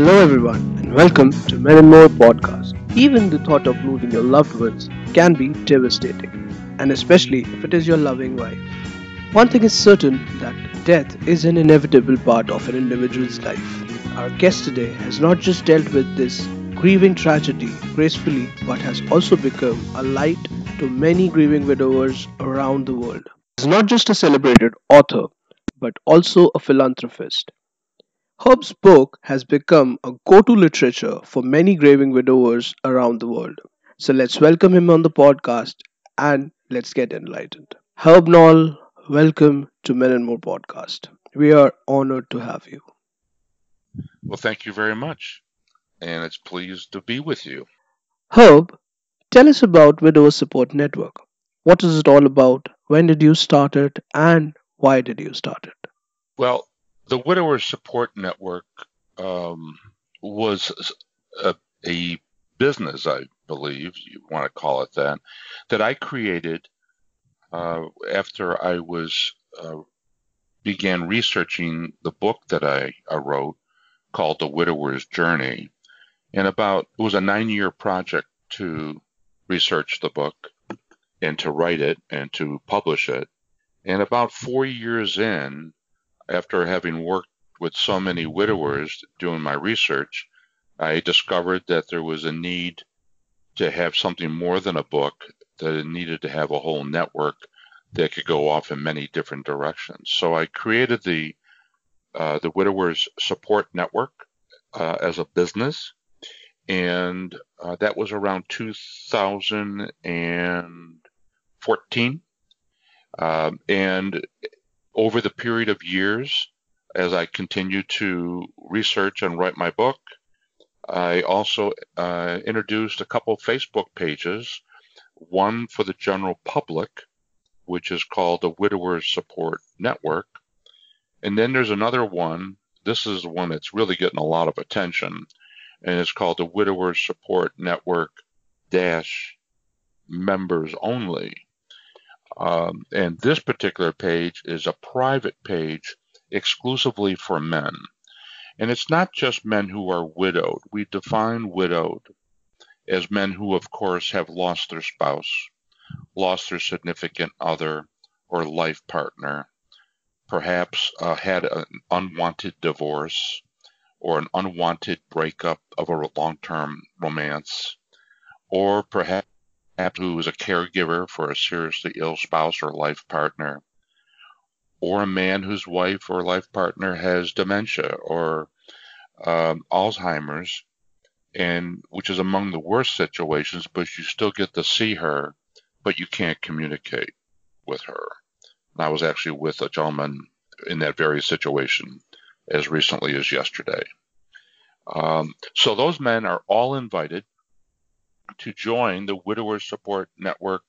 Hello, everyone, and welcome to Men and More podcast. Even the thought of losing your loved ones can be devastating, and especially if it is your loving wife. One thing is certain that death is an inevitable part of an individual's life. Our guest today has not just dealt with this grieving tragedy gracefully, but has also become a light to many grieving widowers around the world. He's not just a celebrated author, but also a philanthropist. Herb's book has become a go-to literature for many grieving widowers around the world. So let's welcome him on the podcast and let's get enlightened. Herb Knoll, welcome to Men and More podcast. We are honored to have you. Well, thank you very much. And it's pleased to be with you. Herb, tell us about Widower Support Network. What is it all about? When did you start it and why did you start it? Well, the Widower Support Network um, was a, a, business, I believe you want to call it that, that I created uh, after I was uh, began researching the book that I, I wrote called The Widower's Journey. And about it was a nine year project to research the book and to write it and to publish it. And about four years in, after having worked with so many widowers doing my research, I discovered that there was a need to have something more than a book, that it needed to have a whole network that could go off in many different directions. So I created the uh, the Widowers Support Network uh, as a business, and uh, that was around 2014. Um, and over the period of years, as I continue to research and write my book, I also uh, introduced a couple Facebook pages, one for the general public, which is called the Widowers Support Network. And then there's another one. This is the one that's really getting a lot of attention, and it's called the Widowers Support Network Dash Members Only. Um, and this particular page is a private page exclusively for men. And it's not just men who are widowed. We define widowed as men who, of course, have lost their spouse, lost their significant other or life partner, perhaps uh, had an unwanted divorce or an unwanted breakup of a long term romance, or perhaps who is a caregiver for a seriously ill spouse or life partner, or a man whose wife or life partner has dementia or um, Alzheimer's, and which is among the worst situations, but you still get to see her, but you can't communicate with her. And I was actually with a gentleman in that very situation as recently as yesterday. Um, so those men are all invited to join the Widower Support Network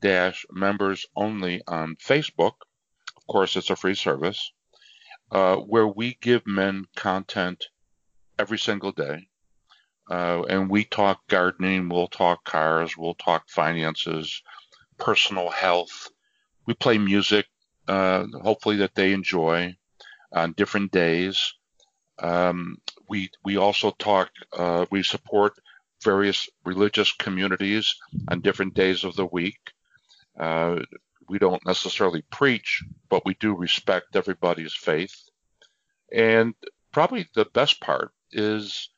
dash members only on Facebook. Of course, it's a free service uh, where we give men content every single day. Uh, and we talk gardening, we'll talk cars, we'll talk finances, personal health. We play music, uh, hopefully that they enjoy on different days. Um, we we also talk. Uh, we support various religious communities on different days of the week. Uh, we don't necessarily preach, but we do respect everybody's faith. And probably the best part is,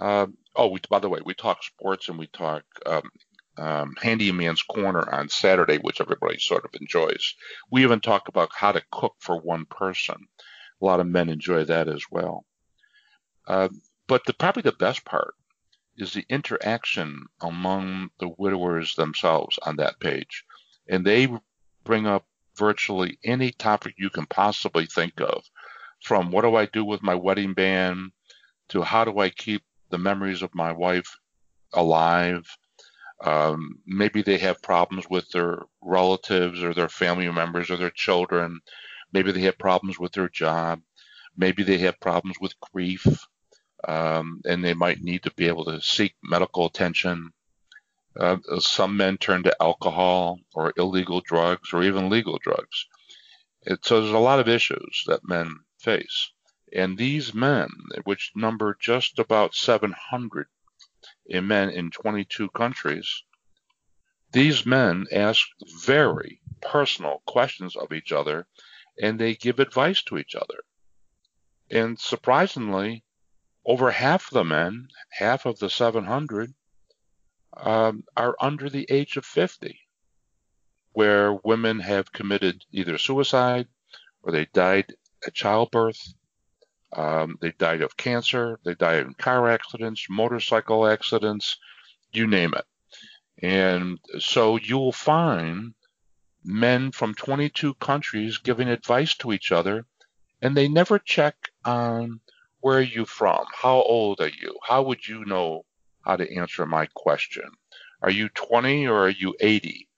uh, oh, we, by the way, we talk sports and we talk um, um, Handyman's Corner on Saturday, which everybody sort of enjoys. We even talk about how to cook for one person. A lot of men enjoy that as well. Uh, but the, probably the best part is the interaction among the widowers themselves on that page. And they bring up virtually any topic you can possibly think of from what do I do with my wedding band to how do I keep the memories of my wife alive. Um, maybe they have problems with their relatives or their family members or their children. Maybe they have problems with their job. Maybe they have problems with grief um, and they might need to be able to seek medical attention. Uh, some men turn to alcohol or illegal drugs or even legal drugs. It, so there's a lot of issues that men face. And these men, which number just about 700 in men in 22 countries, these men ask very personal questions of each other and they give advice to each other. And surprisingly, over half the men, half of the 700, um, are under the age of 50, where women have committed either suicide or they died at childbirth. Um, they died of cancer. They died in car accidents, motorcycle accidents, you name it. And so you'll find men from 22 countries giving advice to each other, and they never check on where are you from? How old are you? How would you know how to answer my question? Are you 20 or are you 80?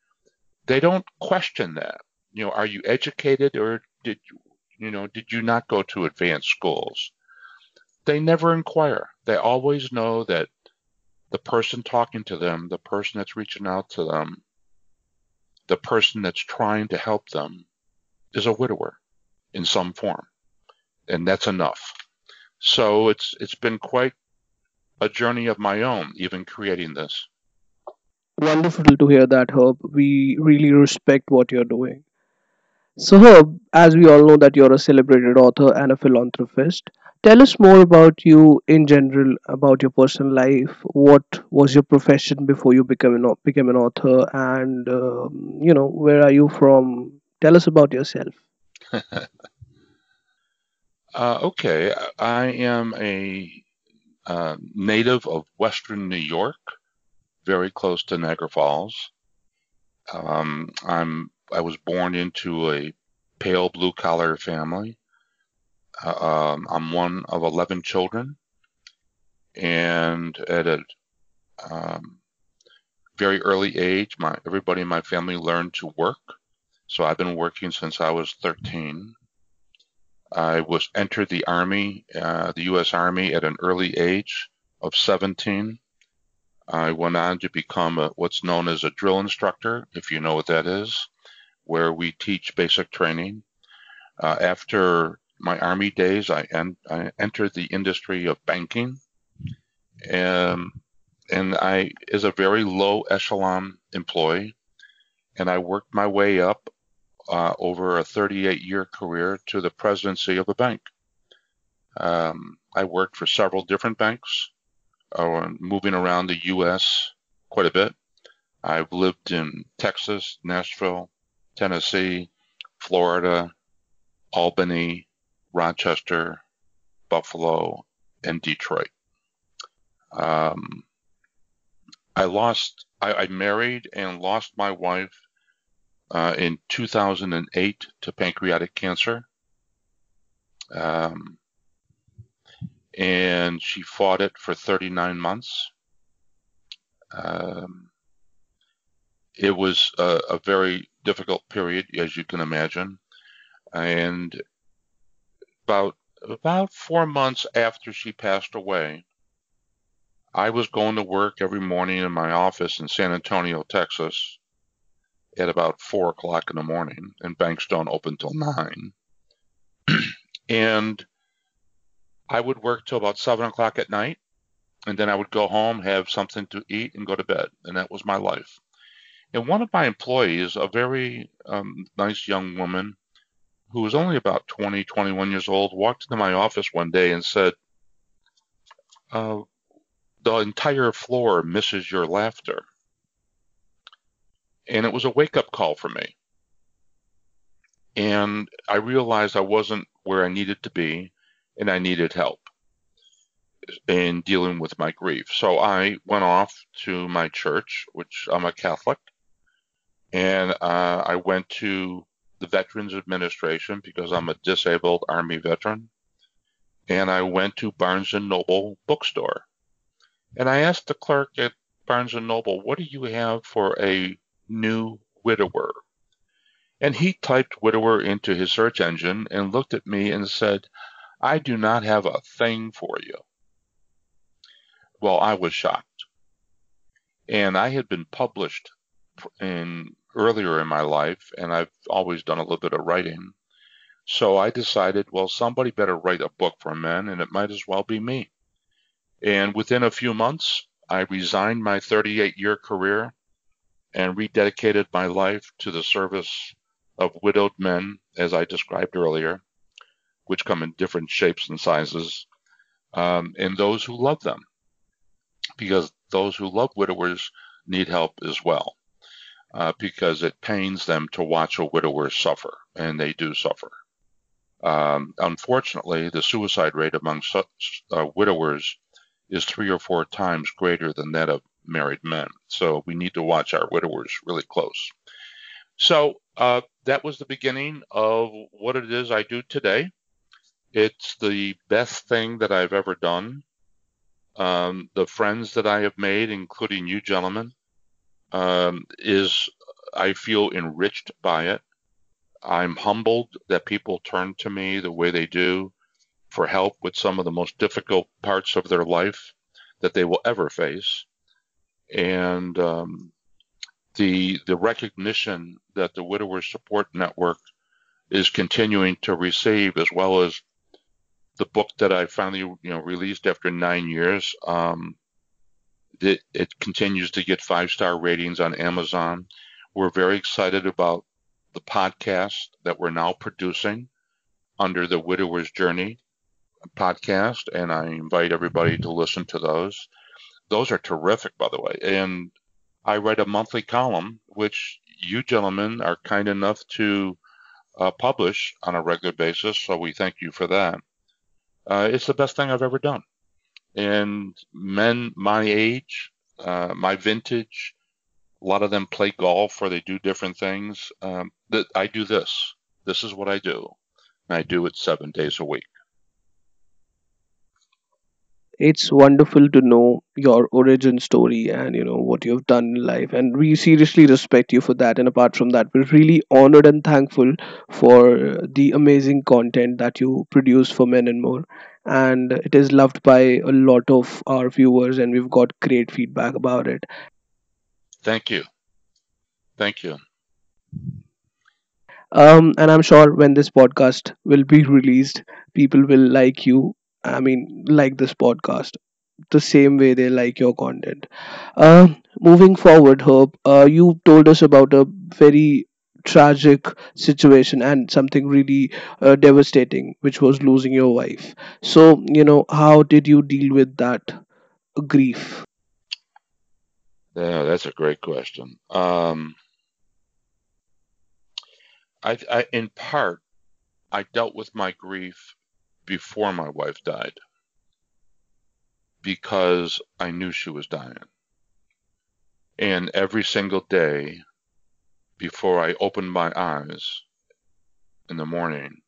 They don't question that. You know, are you educated or did you, you know, did you not go to advanced schools? They never inquire. They always know that the person talking to them, the person that's reaching out to them, the person that's trying to help them is a widower in some form. And that's enough. So it's it's been quite a journey of my own, even creating this. Wonderful to hear that, Herb. We really respect what you're doing. So, Herb, as we all know that you're a celebrated author and a philanthropist, tell us more about you in general, about your personal life. What was your profession before you became an, became an author, and um, you know where are you from? Tell us about yourself. Uh, okay, I am a uh, native of Western New York, very close to Niagara Falls. Um, I'm I was born into a pale blue collar family. Uh, um, I'm one of 11 children, and at a um, very early age, my everybody in my family learned to work. So I've been working since I was 13. I was entered the Army, uh, the U.S. Army, at an early age of 17. I went on to become a, what's known as a drill instructor, if you know what that is, where we teach basic training. Uh, after my Army days, I, en- I entered the industry of banking, and and I is a very low echelon employee, and I worked my way up uh, over a 38 year career to the presidency of a bank. Um, I worked for several different banks, uh, moving around the U.S. quite a bit. I've lived in Texas, Nashville, Tennessee, Florida, Albany, Rochester, Buffalo, and Detroit. Um, I lost, I, I married and lost my wife uh, in 2008 to pancreatic cancer. Um, and she fought it for 39 months. Um, it was a, a very difficult period, as you can imagine. And about about four months after she passed away, I was going to work every morning in my office in San Antonio, Texas, at about four o'clock in the morning, and banks don't open till nine. and I would work till about seven o'clock at night, and then I would go home, have something to eat, and go to bed. And that was my life. And one of my employees, a very um, nice young woman who was only about 20, 21 years old, walked into my office one day and said, uh, The entire floor misses your laughter. And it was a wake up call for me. And I realized I wasn't where I needed to be and I needed help in dealing with my grief. So I went off to my church, which I'm a Catholic, and uh, I went to the Veterans Administration because I'm a disabled Army veteran, and I went to Barnes and Noble bookstore, and I asked the clerk at Barnes and Noble, "What do you have for a new widower?" And he typed widower into his search engine and looked at me and said, I do not have a thing for you. Well, I was shocked. And I had been published in earlier in my life, and I've always done a little bit of writing. So I decided, well, somebody better write a book for men, and it might as well be me. And within a few months, I resigned my 38 year career and rededicated my life to the service of widowed men, as I described earlier, which come in different shapes and sizes, um, and those who love them, because those who love widowers need help as well, uh, because it pains them to watch a widower suffer, and they do suffer. Um, unfortunately, the suicide rate among such, uh, widowers is three or four times greater than that of married men. So we need to watch our widowers really close. So uh, that was the beginning of what it is I do today. It's the best thing that I've ever done. Um, the friends that I have made, including you gentlemen, um, is I feel enriched by it. I'm humbled that people turn to me the way they do for help with some of the most difficult parts of their life that they will ever face. And um, the the recognition that the Widower Support Network is continuing to receive, as well as the book that I finally you know released after nine years. Um, it, it continues to get five star ratings on Amazon. We're very excited about the podcast that we're now producing under the Widower's Journey podcast, and I invite everybody to listen to those. Those are terrific, by the way. And I write a monthly column, which you gentlemen are kind enough to uh, publish on a regular basis. So we thank you for that. Uh, it's the best thing I've ever done. And men my age, uh, my vintage, a lot of them play golf or they do different things. Um, that I do this. This is what I do. And I do it seven days a week. It's wonderful to know your origin story and you know what you've done in life and we seriously respect you for that and apart from that we're really honored and thankful for the amazing content that you produce for men and more and it is loved by a lot of our viewers and we've got great feedback about it Thank you. Thank you. um, and i'm sure when this podcast will be released people will like you i mean like this podcast the same way they like your content. Uh, moving forward, Herb, uh, you told us about a very tragic situation and something really uh, devastating, which was losing your wife. So, you know, how did you deal with that grief? Yeah, that's a great question. Um, I, I, in part, I dealt with my grief before my wife died because I knew she was dying. And every single day before I opened my eyes in the morning,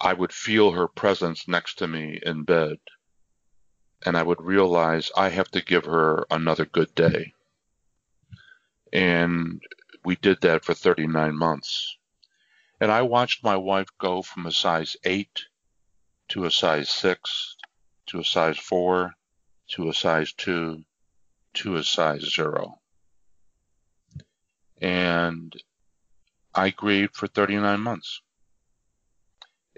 I would feel her presence next to me in bed. And I would realize I have to give her another good day. And we did that for 39 months. And I watched my wife go from a size 8 to a size 6 to a size 4 to a size 2 to a size 0. And I grieved for 39 months.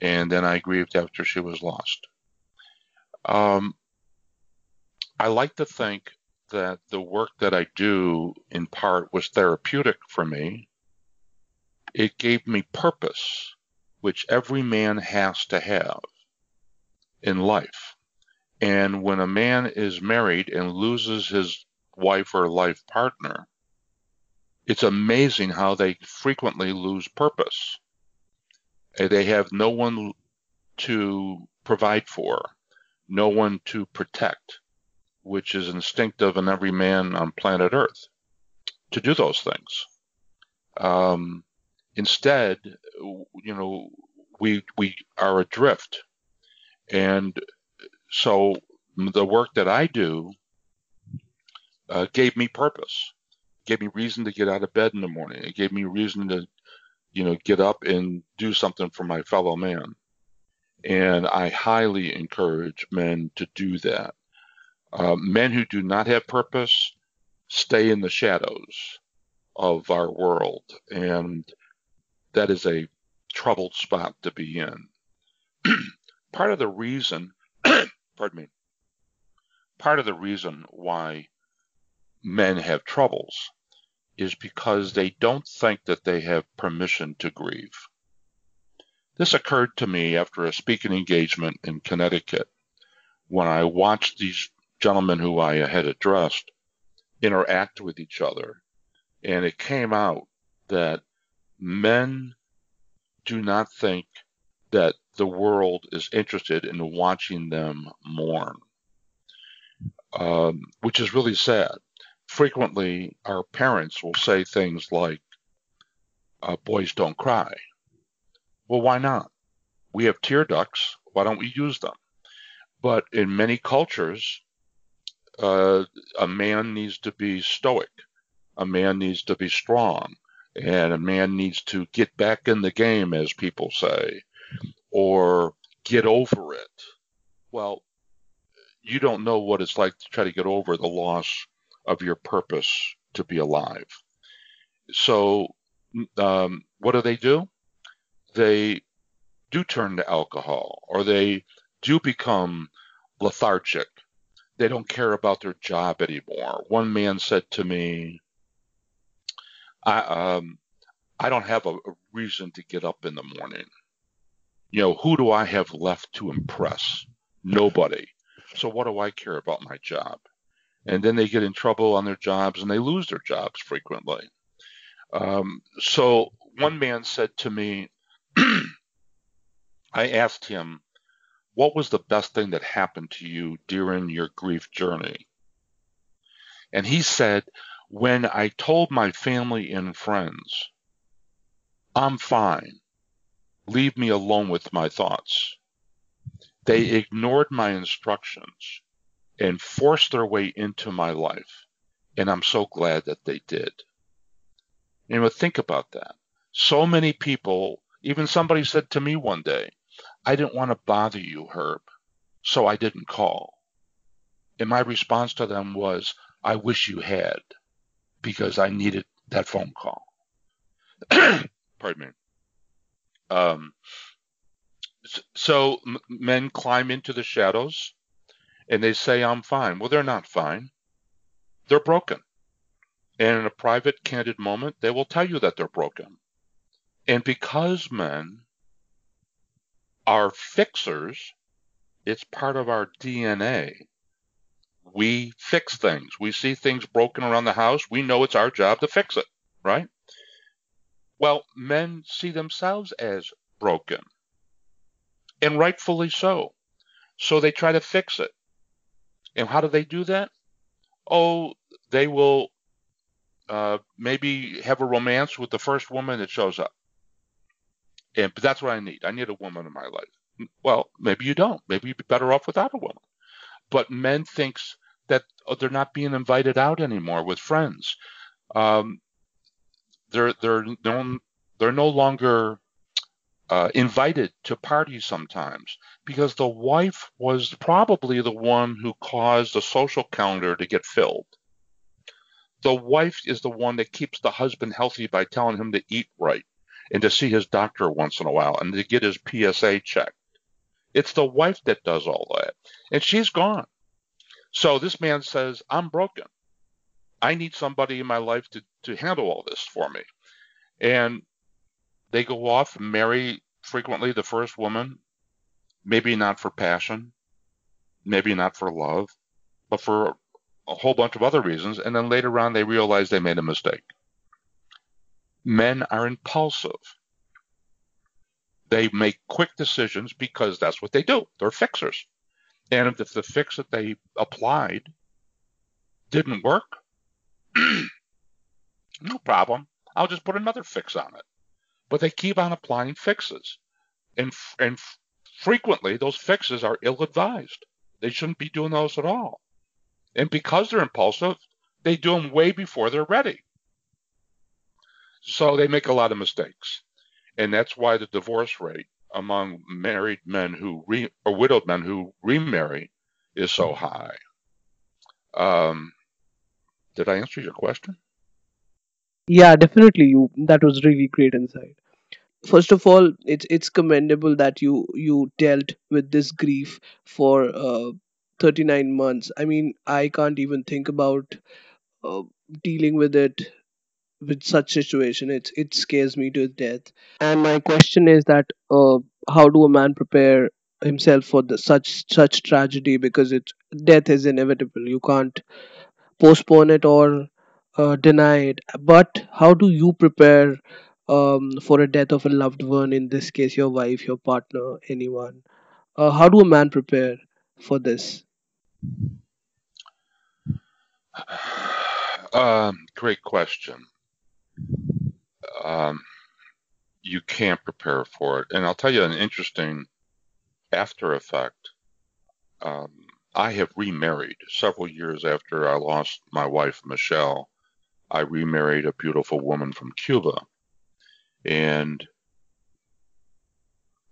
And then I grieved after she was lost. Um, I like to think that the work that I do in part was therapeutic for me. It gave me purpose, which every man has to have in life. And when a man is married and loses his wife or life partner, it's amazing how they frequently lose purpose. They have no one to provide for, no one to protect, which is instinctive in every man on planet Earth to do those things. Um, instead, you know, we we are adrift, and so the work that I do uh, gave me purpose, gave me reason to get out of bed in the morning. It gave me reason to, you know, get up and do something for my fellow man. And I highly encourage men to do that. Uh, men who do not have purpose stay in the shadows of our world, and that is a troubled spot to be in. part of the reason, pardon me, part of the reason why men have troubles is because they don't think that they have permission to grieve. This occurred to me after a speaking engagement in Connecticut when I watched these gentlemen who I had addressed interact with each other. And it came out that men do not think that the world is interested in watching them mourn, um, which is really sad. Frequently, our parents will say things like, uh, boys don't cry. Well, why not? We have tear ducts. Why don't we use them? But in many cultures, uh, a man needs to be stoic. A man needs to be strong. And a man needs to get back in the game, as people say, or get over it. Well, you don't know what it's like to try to get over the loss of your purpose to be alive. So, um, what do they do? They do turn to alcohol or they do become lethargic. They don't care about their job anymore. One man said to me, I, um, I don't have a, reason to get up in the morning. You know, who do I have left to impress? Nobody. So what do I care about my job? and then they get in trouble on their jobs and they lose their jobs frequently. Um, so one man said to me, I asked him, what was the best thing that happened to you during your grief journey? And he said, when I told my family and friends, I'm fine, leave me alone with my thoughts. They ignored my instructions and forced their way into my life. And I'm so glad that they did. You know, think about that. So many people, even somebody said to me one day, I didn't want to bother you, Herb, so I didn't call. And my response to them was, I wish you had, because I needed that phone call. Pardon me. Um, so men climb into the shadows and they say, I'm fine. Well, they're not fine. They're broken. And in a private, candid moment, they will tell you that they're broken. And because men are fixers, it's part of our DNA. We fix things. We see things broken around the house. We know it's our job to fix it, right? Well, men see themselves as broken, and rightfully so. So they try to fix it. And how do they do that? Oh, they will uh, maybe have a romance with the first woman that shows up. And but that's what I need. I need a woman in my life. Well, maybe you don't. Maybe you'd be better off without a woman. But men thinks that oh, they're not being invited out anymore with friends. Um, they're they're no, they're no longer uh, invited to parties sometimes because the wife was probably the one who caused the social calendar to get filled. The wife is the one that keeps the husband healthy by telling him to eat right and to see his doctor once in a while and to get his PSA checked. It's the wife that does all that. And she's gone. So this man says, I'm broken. I need somebody in my life to, to handle all this for me. And they go off and marry frequently the first woman, maybe not for passion, maybe not for love, but for a whole bunch of other reasons. And then later on, they realize they made a mistake. Men are impulsive. They make quick decisions because that's what they do. They're fixers. And if the fix that they applied didn't work, no problem. I'll just put another fix on it but they keep on applying fixes. And, and frequently, those fixes are ill advised. They shouldn't be doing those at all. And because they're impulsive, they do them way before they're ready. So they make a lot of mistakes. And that's why the divorce rate among married men who re, or widowed men who remarry is so high. Um, did I answer your question? Yeah, definitely. You that was really great insight. first of all it's it's commendable that you you dealt with this grief for uh, 39 months i mean i can't even think about uh, dealing with it with such situation it it scares me to death and my question is that uh, how do a man prepare himself for the, such such tragedy because it death is inevitable you can't postpone it or uh, deny it. But how do you prepare um, for a death of a loved one? In this case, your wife, your partner, anyone. Uh, how do a man prepare for this? Um, great question. Um, you can't prepare for it. And I'll tell you an interesting after effect. Um, I have remarried several years after I lost my wife, Michelle. I remarried a beautiful woman from Cuba. And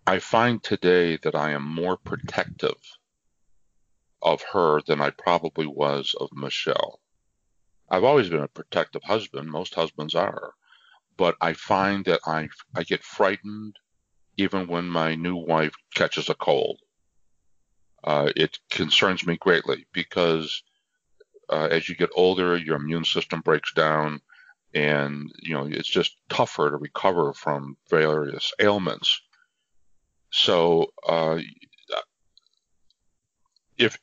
I find today that I am more protective of her than I probably was of Michelle. I've always been a protective husband. Most husbands are. But I find that I, I get frightened even when my new wife catches a cold. Uh, it concerns me greatly because uh, as you get older, your immune system breaks down, and you know it's just tougher to recover from various ailments. So uh, if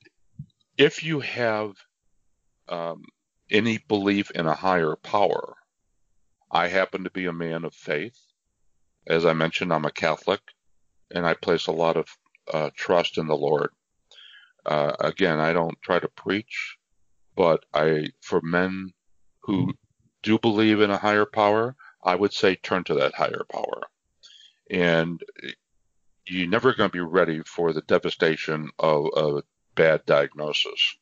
if you have um, any belief in a higher power, I happen to be a man of faith. As I mentioned, I'm a Catholic, and I place a lot of uh, trust in the Lord. Uh, again, I don't try to preach, but I, for men who do believe in a higher power, I would say turn to that higher power. And you're never going to be ready for the devastation of a bad diagnosis.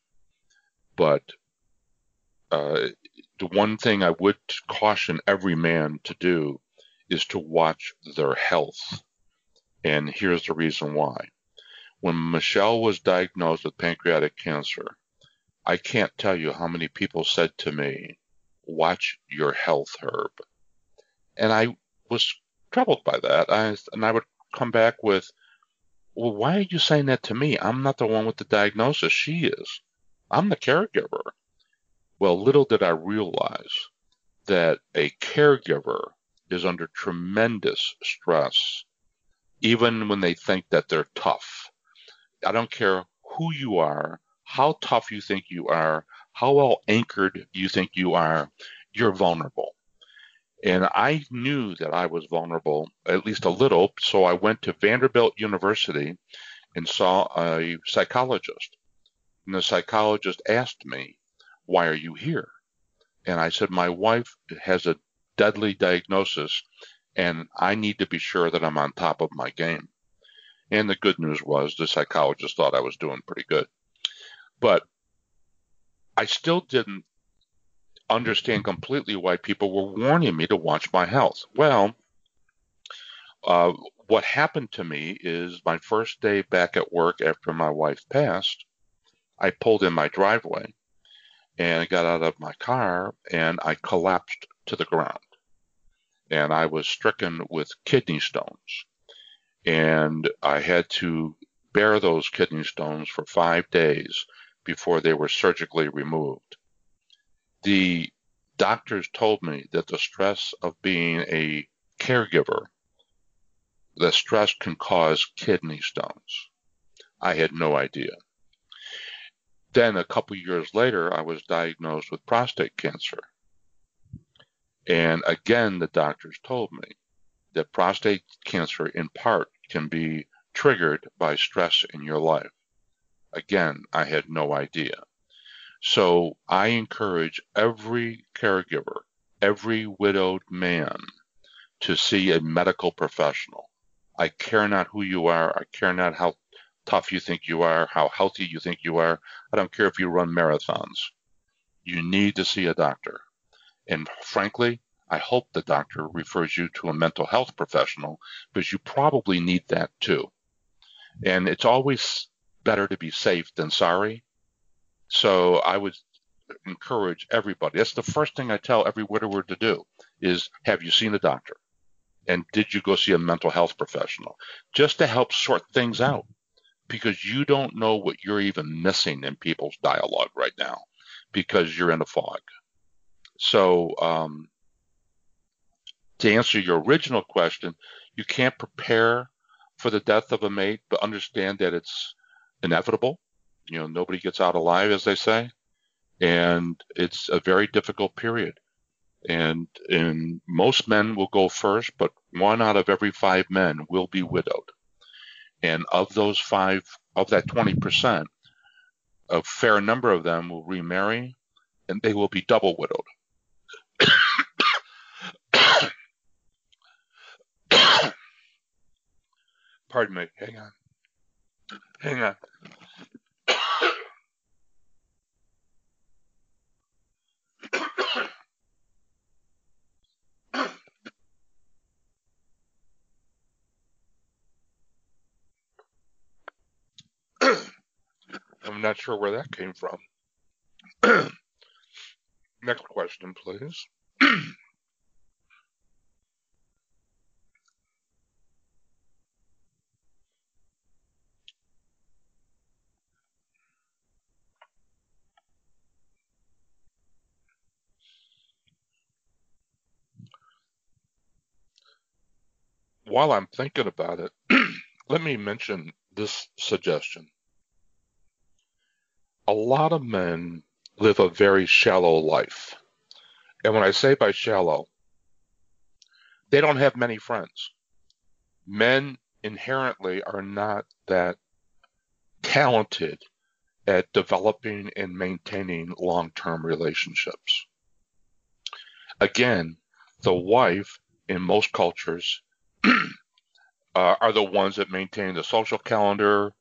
But uh, the one thing I would caution every man to do is to watch their health. And here's the reason why. When Michelle was diagnosed with pancreatic cancer, I can't tell you how many people said to me, Watch your health, Herb. And I was troubled by that. I, and I would come back with, Well, why are you saying that to me? I'm not the one with the diagnosis. She is. I'm the caregiver. Well, little did I realize that a caregiver is under tremendous stress, even when they think that they're tough I don't care who you are, how tough you think you are, how well anchored you think you are, you're vulnerable. And I knew that I was vulnerable, at least a little. So I went to Vanderbilt University and saw a psychologist. And the psychologist asked me, Why are you here? And I said, My wife has a deadly diagnosis, and I need to be sure that I'm on top of my game. And the good news was the psychologist thought I was doing pretty good. But I still didn't understand completely why people were warning me to watch my health. Well, uh, what happened to me is my first day back at work after my wife passed, I pulled in my driveway and I got out of my car and I collapsed to the ground. And I was stricken with kidney stones and I had to bear those kidney stones for five days before they were surgically removed. The doctors told me that the stress of being a caregiver, the stress can cause kidney stones. I had no idea. Then a couple years later, I was diagnosed with prostate cancer. And again, the doctors told me that prostate cancer in part can be triggered by stress in your life. Again, I had no idea. So I encourage every caregiver, every widowed man to see a medical professional. I care not who you are. I care not how tough you think you are, how healthy you think you are. I don't care if you run marathons. You need to see a doctor. And frankly, I hope the doctor refers you to a mental health professional because you probably need that too. And it's always better to be safe than sorry. So I would encourage everybody. That's the first thing I tell every widower to do is have you seen a doctor? And did you go see a mental health professional just to help sort things out? Because you don't know what you're even missing in people's dialogue right now because you're in a fog. So, um, to answer your original question, you can't prepare for the death of a mate, but understand that it's inevitable. You know, nobody gets out alive, as they say, and it's a very difficult period. And and most men will go first, but one out of every five men will be widowed. And of those five, of that 20%, a fair number of them will remarry and they will be double widowed. Pardon me. Hang on. Hang on. I'm not sure where that came from. Next question, please. While I'm thinking about it, let me mention this suggestion. A lot of men live a very shallow life. And when I say by shallow, they don't have many friends. Men inherently are not that talented at developing and maintaining long term relationships. Again, the wife in most cultures uh, are the ones that maintain the social calendar,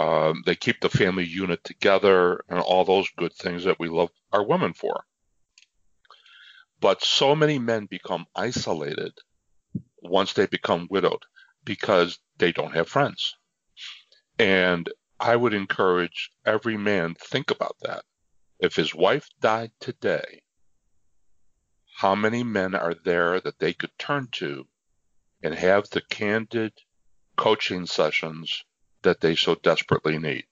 um, they keep the family unit together and all those good things that we love our women for. But so many men become isolated once they become widowed because they don't have friends. And I would encourage every man think about that. If his wife died today, how many men are there that they could turn to and have the candid coaching sessions that they so desperately need.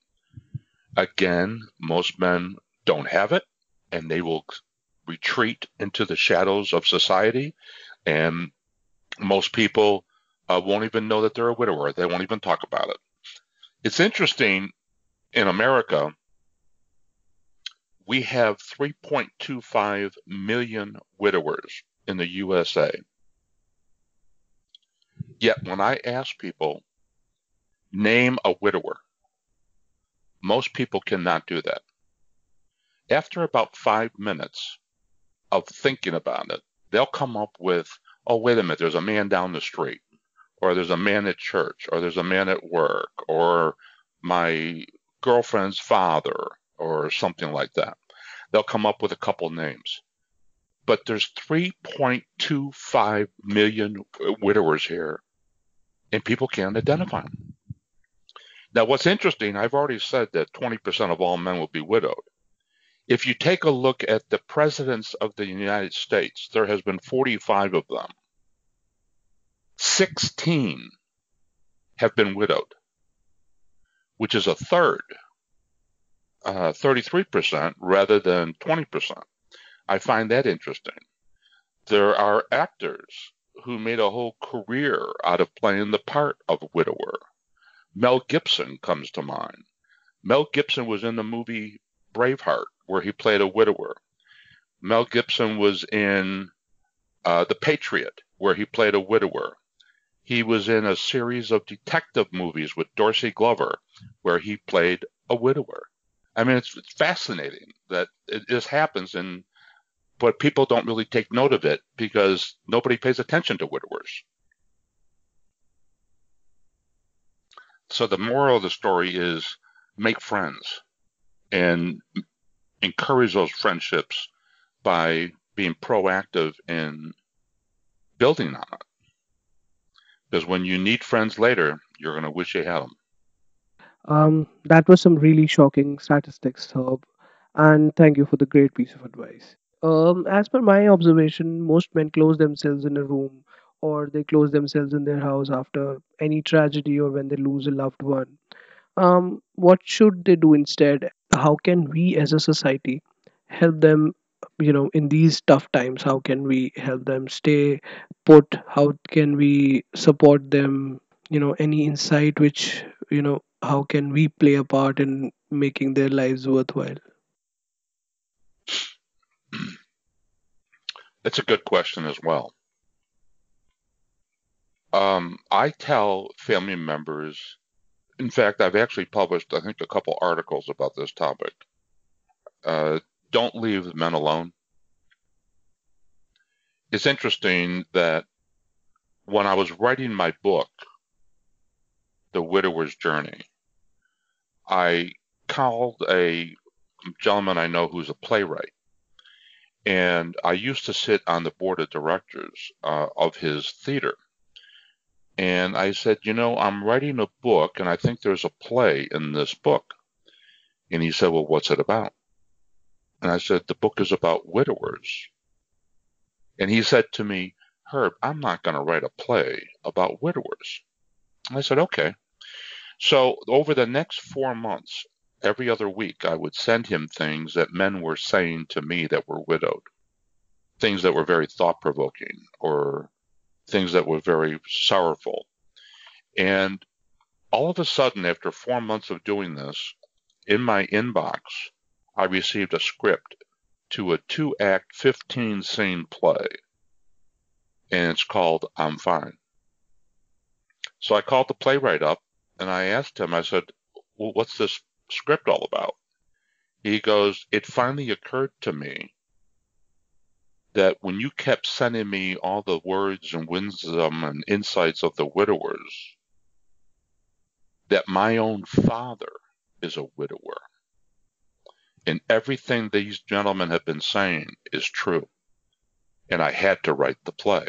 Again, most men don't have it and they will retreat into the shadows of society. And most people uh, won't even know that they're a widower. They won't even talk about it. It's interesting in America, we have 3.25 million widowers in the USA. Yet when I ask people Name a widower. Most people cannot do that. After about five minutes of thinking about it, they'll come up with, oh, wait a minute, there's a man down the street, or there's a man at church, or there's a man at work, or my girlfriend's father, or something like that. They'll come up with a couple names. But there's 3.25 million widowers here, and people can't identify them. Now, what's interesting, I've already said that 20% of all men will be widowed. If you take a look at the presidents of the United States, there has been 45 of them. 16 have been widowed, which is a third, uh, 33% rather than 20%. I find that interesting. There are actors who made a whole career out of playing the part of a widower. Mel Gibson comes to mind. Mel Gibson was in the movie Braveheart, where he played a widower. Mel Gibson was in uh, The Patriot, where he played a widower. He was in a series of detective movies with Dorsey Glover, where he played a widower. I mean, it's, it's fascinating that it, this happens, and but people don't really take note of it because nobody pays attention to widowers. So the moral of the story is make friends and encourage those friendships by being proactive in building on it. Because when you need friends later, you're going to wish you had them. Um, that was some really shocking statistics, Herb, and thank you for the great piece of advice. Um, as per my observation, most men close themselves in a room or they close themselves in their house after any tragedy or when they lose a loved one. Um, what should they do instead? How can we as a society help them, you know, in these tough times? How can we help them stay put? How can we support them? You know, any insight which, you know, how can we play a part in making their lives worthwhile? That's a good question as well. Um, I tell family members, in fact, I've actually published, I think, a couple articles about this topic. Uh, don't leave men alone. It's interesting that when I was writing my book, The Widower's Journey, I called a gentleman I know who's a playwright. And I used to sit on the board of directors uh, of his theater. And I said, You know, I'm writing a book, and I think there's a play in this book. And he said, Well, what's it about? And I said, The book is about widowers. And he said to me, Herb, I'm not going to write a play about widowers. And I said, Okay. So over the next four months, every other week, I would send him things that men were saying to me that were widowed, things that were very thought provoking or things that were very sorrowful. And all of a sudden, after four months of doing this, in my inbox, I received a script to a two act, 15 scene play. And it's called I'm Fine. So I called the playwright up and I asked him, I said, well, what's this script all about? He goes, it finally occurred to me that when you kept sending me all the words and wisdom and insights of the widowers, that my own father is a widower. And everything these gentlemen have been saying is true. And I had to write the play.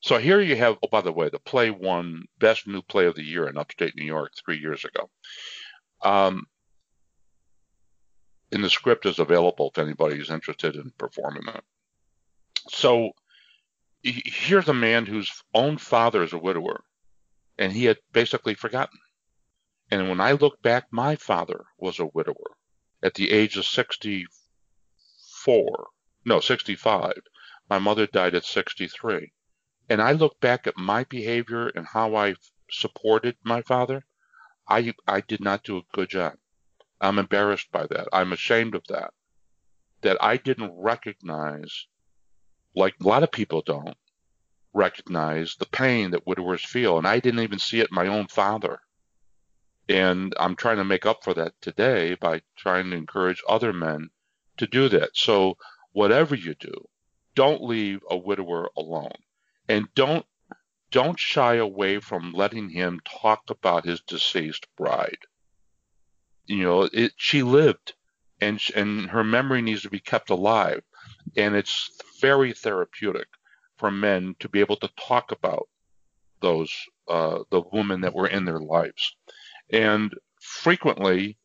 So here you have, oh, by the way, the play won Best New Play of the Year in upstate New York three years ago. Um, and the script is available if anybody is interested in performing it. So here's a man whose own father is a widower, and he had basically forgotten. And when I look back, my father was a widower at the age of 64, no, 65. My mother died at 63. And I look back at my behavior and how I supported my father. I, I did not do a good job. I'm embarrassed by that. I'm ashamed of that. That I didn't recognize like a lot of people don't recognize the pain that widowers feel. And I didn't even see it in my own father. And I'm trying to make up for that today by trying to encourage other men to do that. So, whatever you do, don't leave a widower alone. And don't don't shy away from letting him talk about his deceased bride. You know, it, she lived, and and her memory needs to be kept alive, and it's very therapeutic for men to be able to talk about those uh, the women that were in their lives. And frequently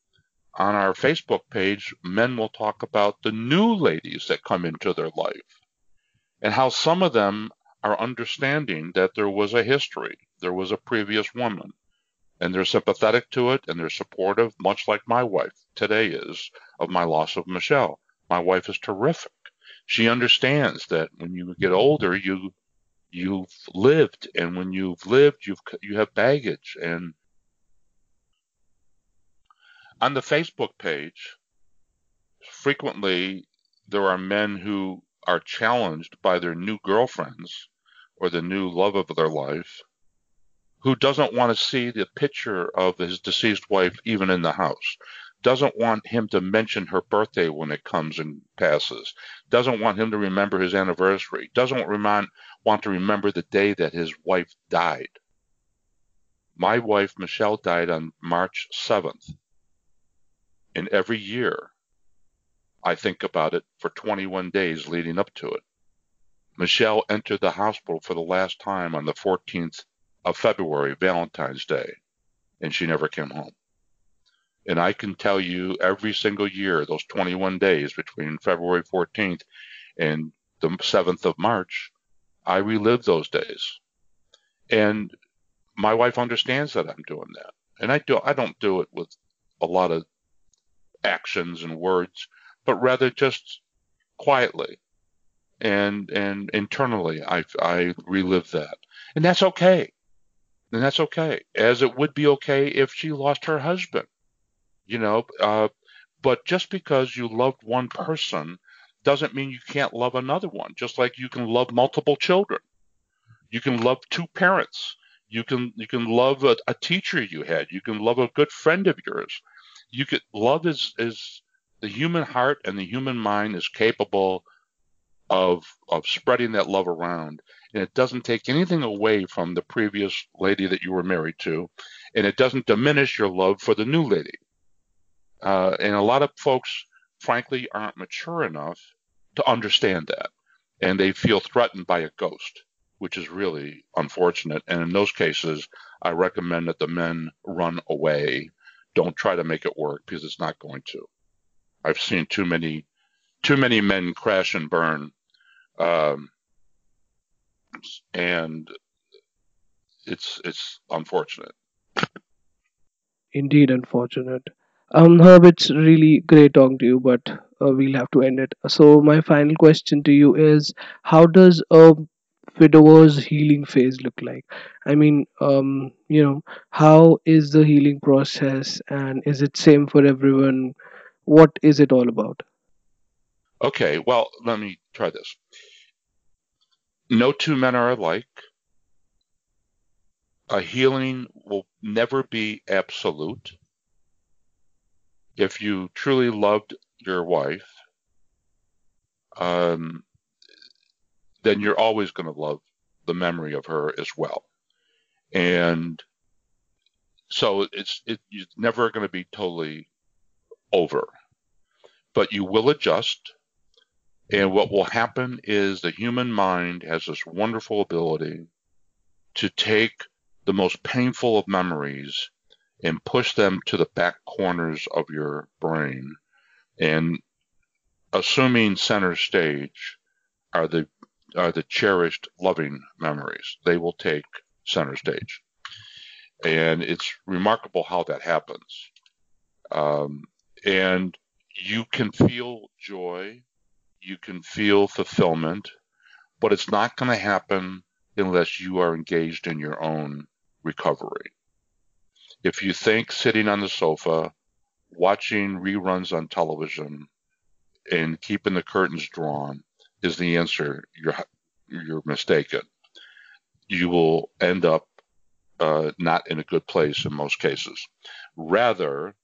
on our Facebook page, men will talk about the new ladies that come into their life and how some of them are understanding that there was a history, there was a previous woman, and they're sympathetic to it and they're supportive, much like my wife today is of my loss of Michelle. My wife is terrific she understands that when you get older, you you've lived, and when you've lived, you've you have baggage. And on the Facebook page, frequently there are men who are challenged by their new girlfriends or the new love of their life who doesn't want to see the picture of his deceased wife even in the house doesn't want him to mention her birthday when it comes and passes, doesn't want him to remember his anniversary, doesn't remind, want to remember the day that his wife died. My wife, Michelle, died on March 7th. And every year, I think about it for 21 days leading up to it. Michelle entered the hospital for the last time on the 14th of February, Valentine's Day, and she never came home. And I can tell you every single year, those 21 days between February 14th and the 7th of March, I relive those days. And my wife understands that I'm doing that. And I do I don't do it with a lot of actions and words, but rather just quietly and and internally I I relive that. And that's okay. And that's okay. As it would be okay if she lost her husband. You know, uh, but just because you loved one person doesn't mean you can't love another one, just like you can love multiple children. You can love two parents. You can you can love a, a teacher you had. You can love a good friend of yours. You could love is is the human heart and the human mind is capable of of spreading that love around and it doesn't take anything away from the previous lady that you were married to and it doesn't diminish your love for the new lady uh, and a lot of folks frankly aren't mature enough to understand that and they feel threatened by a ghost which is really unfortunate and in those cases i recommend that the men run away don't try to make it work because it's not going to I've seen too many too many men crash and burn, um, and it's it's unfortunate. Indeed, unfortunate. Um, Herb, it's really great talking to you, but uh, we'll have to end it. So, my final question to you is: How does a widower's healing phase look like? I mean, um, you know, how is the healing process, and is it same for everyone? What is it all about? Okay, well, let me try this. No two men are alike. A healing will never be absolute. If you truly loved your wife, um, then you're always going to love the memory of her as well. And so it's it, it's never going to be totally over, but you will adjust. And what will happen is the human mind has this wonderful ability to take the most painful of memories and push them to the back corners of your brain. And assuming center stage are the are the cherished loving memories. They will take center stage. And it's remarkable how that happens. Um, and you can feel joy, you can feel fulfillment, but it's not going to happen unless you are engaged in your own recovery. If you think sitting on the sofa, watching reruns on television, and keeping the curtains drawn is the answer, you're you're mistaken. You will end up uh, not in a good place in most cases. Rather,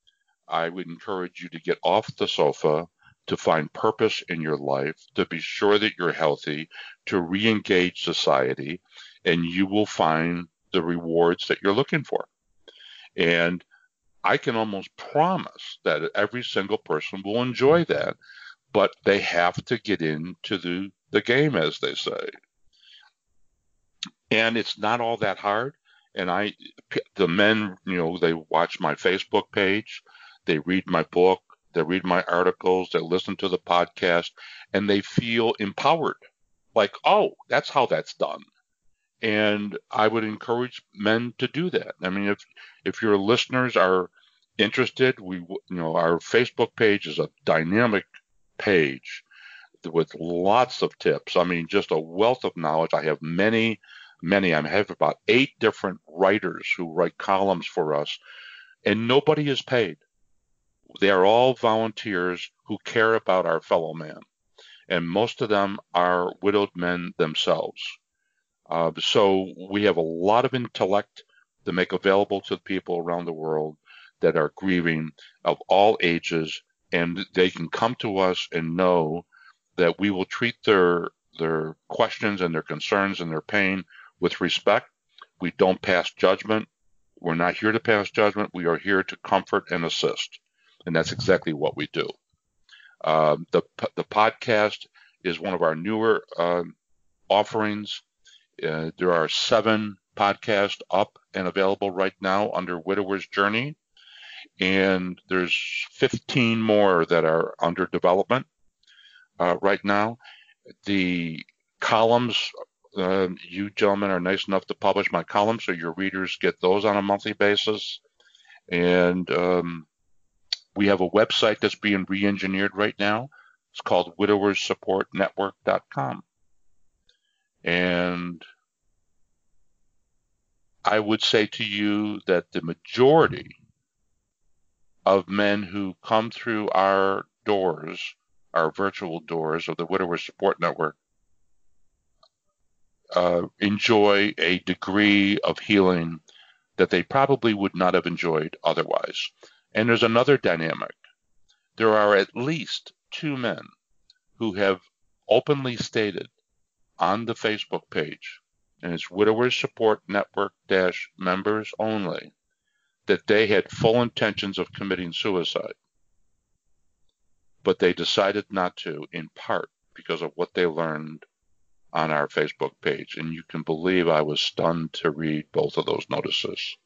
I would encourage you to get off the sofa, to find purpose in your life, to be sure that you're healthy, to re engage society, and you will find the rewards that you're looking for. And I can almost promise that every single person will enjoy that, but they have to get into the, the game, as they say. And it's not all that hard. And I, the men, you know, they watch my Facebook page they read my book, they read my articles, they listen to the podcast, and they feel empowered. Like, oh, that's how that's done. And I would encourage men to do that. I mean, if if your listeners are interested, we you know our Facebook page is a dynamic page with lots of tips. I mean, just a wealth of knowledge. I have many, many. I have about eight different writers who write columns for us, and nobody is paid. They are all volunteers who care about our fellow man, and most of them are widowed men themselves. Uh, so we have a lot of intellect to make available to people around the world that are grieving of all ages, and they can come to us and know that we will treat their their questions and their concerns and their pain with respect. We don't pass judgment. We're not here to pass judgment. We are here to comfort and assist and that's exactly what we do. Um, the the podcast is one of our newer uh, offerings. Uh, there are seven podcasts up and available right now under Widower's Journey, and there's 15 more that are under development uh, right now. The columns uh, you gentlemen are nice enough to publish my columns, so your readers get those on a monthly basis. And um, we have a website that's being re-engineered right now. It's called widowerssupportnetwork.com. And I would say to you that the majority of men who come through our doors, our virtual doors of the Widower Support Network, uh, enjoy a degree of healing that they probably would not have enjoyed otherwise. And there's another dynamic. There are at least two men who have openly stated on the Facebook page, and it's Widowers Support Network dash members only, that they had full intentions of committing suicide. But they decided not to, in part because of what they learned on our Facebook page. And you can believe I was stunned to read both of those notices.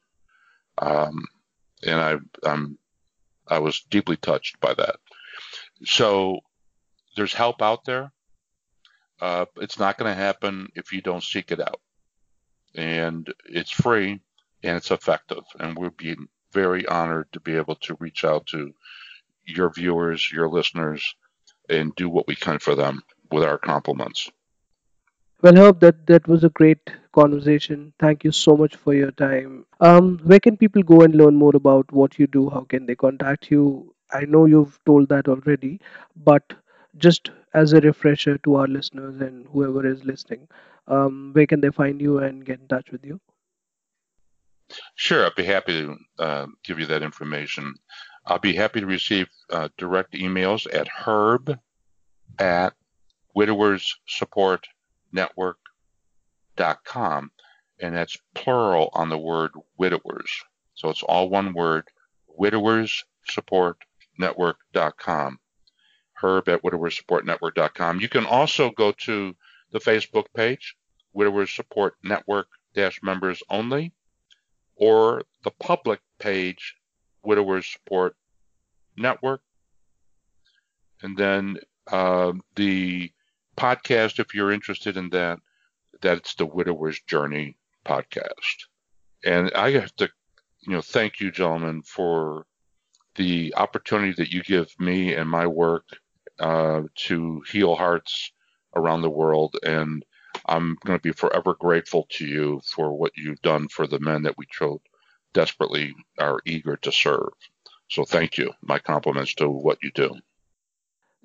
Um, and I, I'm, I was deeply touched by that. So there's help out there. Uh, it's not going to happen if you don't seek it out. And it's free and it's effective. And we'd be very honored to be able to reach out to your viewers, your listeners, and do what we can for them with our compliments. Well, Herb, that that was a great conversation. Thank you so much for your time. Um, where can people go and learn more about what you do? How can they contact you? I know you've told that already, but just as a refresher to our listeners and whoever is listening, um, where can they find you and get in touch with you? Sure, I'd be happy to uh, give you that information. I'll be happy to receive uh, direct emails at herb at widowers support network.com, and that's plural on the word widowers. So it's all one word, widowers support network.com. Herb at widowerssupportnetwork.com. You can also go to the Facebook page, Widowers Support Network members only, or the public page, Widowers Support Network. And then uh, the podcast, if you're interested in that, that's the Widower's Journey podcast. And I have to, you know, thank you, gentlemen, for the opportunity that you give me and my work uh, to heal hearts around the world. And I'm going to be forever grateful to you for what you've done for the men that we so desperately are eager to serve. So thank you. My compliments to what you do.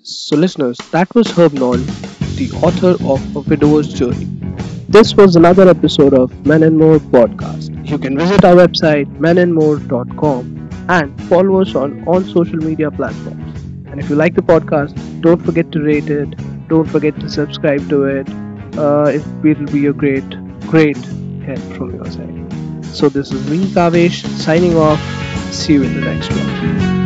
So, listeners, that was Herb Knoll, the author of A Widower's Journey. This was another episode of Men and More podcast. You can visit our website menandmore.com and follow us on all social media platforms. And if you like the podcast, don't forget to rate it. Don't forget to subscribe to it. Uh, it will be a great, great help from your side. So this is me, Kavesh, signing off. See you in the next one.